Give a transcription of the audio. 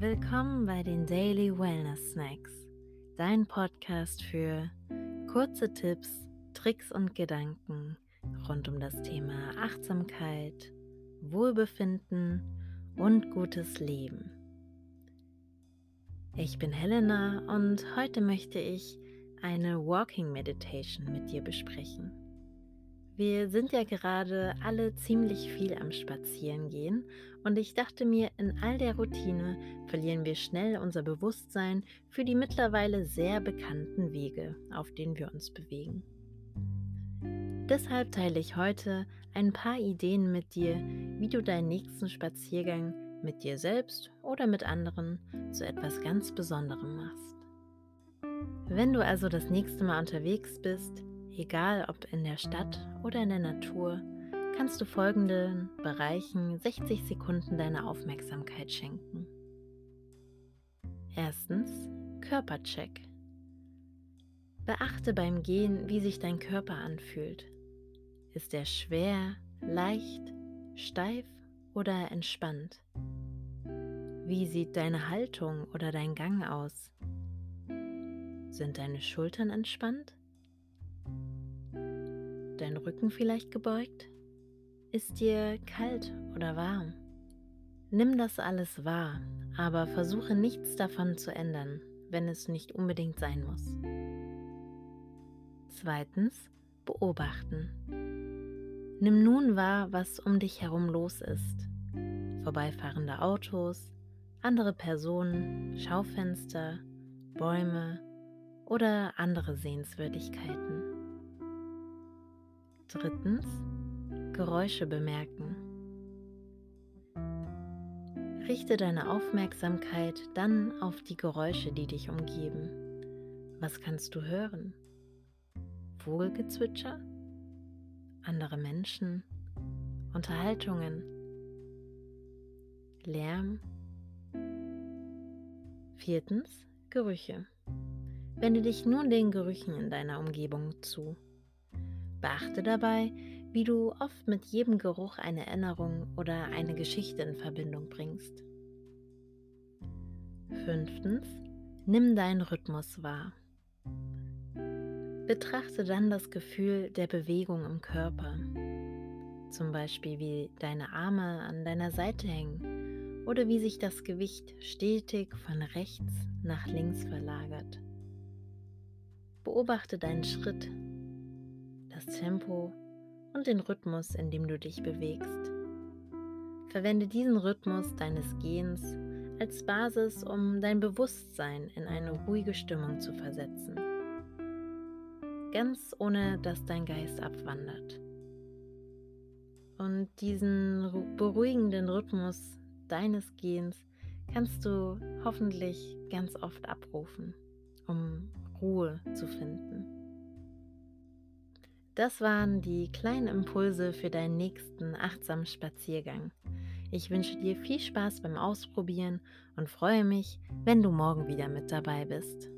Willkommen bei den Daily Wellness Snacks, dein Podcast für kurze Tipps, Tricks und Gedanken rund um das Thema Achtsamkeit, Wohlbefinden und gutes Leben. Ich bin Helena und heute möchte ich eine Walking Meditation mit dir besprechen. Wir sind ja gerade alle ziemlich viel am Spazierengehen und ich dachte mir, in all der Routine verlieren wir schnell unser Bewusstsein für die mittlerweile sehr bekannten Wege, auf denen wir uns bewegen. Deshalb teile ich heute ein paar Ideen mit dir, wie du deinen nächsten Spaziergang mit dir selbst oder mit anderen zu etwas ganz Besonderem machst. Wenn du also das nächste Mal unterwegs bist, Egal ob in der Stadt oder in der Natur, kannst du folgenden Bereichen 60 Sekunden deiner Aufmerksamkeit schenken. Erstens Körpercheck. Beachte beim Gehen, wie sich dein Körper anfühlt. Ist er schwer, leicht, steif oder entspannt? Wie sieht deine Haltung oder dein Gang aus? Sind deine Schultern entspannt? Dein Rücken vielleicht gebeugt? Ist dir kalt oder warm? Nimm das alles wahr, aber versuche nichts davon zu ändern, wenn es nicht unbedingt sein muss. Zweitens, beobachten. Nimm nun wahr, was um dich herum los ist. Vorbeifahrende Autos, andere Personen, Schaufenster, Bäume oder andere Sehenswürdigkeiten. Drittens, Geräusche bemerken. Richte deine Aufmerksamkeit dann auf die Geräusche, die dich umgeben. Was kannst du hören? Vogelgezwitscher? Andere Menschen? Unterhaltungen? Lärm? Viertens, Gerüche. Wende dich nun den Gerüchen in deiner Umgebung zu. Beachte dabei, wie du oft mit jedem Geruch eine Erinnerung oder eine Geschichte in Verbindung bringst. Fünftens, nimm deinen Rhythmus wahr. Betrachte dann das Gefühl der Bewegung im Körper, zum Beispiel wie deine Arme an deiner Seite hängen oder wie sich das Gewicht stetig von rechts nach links verlagert. Beobachte deinen Schritt das Tempo und den Rhythmus, in dem du dich bewegst. Verwende diesen Rhythmus deines Gehens als Basis, um dein Bewusstsein in eine ruhige Stimmung zu versetzen. Ganz ohne dass dein Geist abwandert. Und diesen beruhigenden Rhythmus deines Gehens kannst du hoffentlich ganz oft abrufen, um Ruhe zu finden. Das waren die kleinen Impulse für deinen nächsten achtsamen Spaziergang. Ich wünsche dir viel Spaß beim Ausprobieren und freue mich, wenn du morgen wieder mit dabei bist.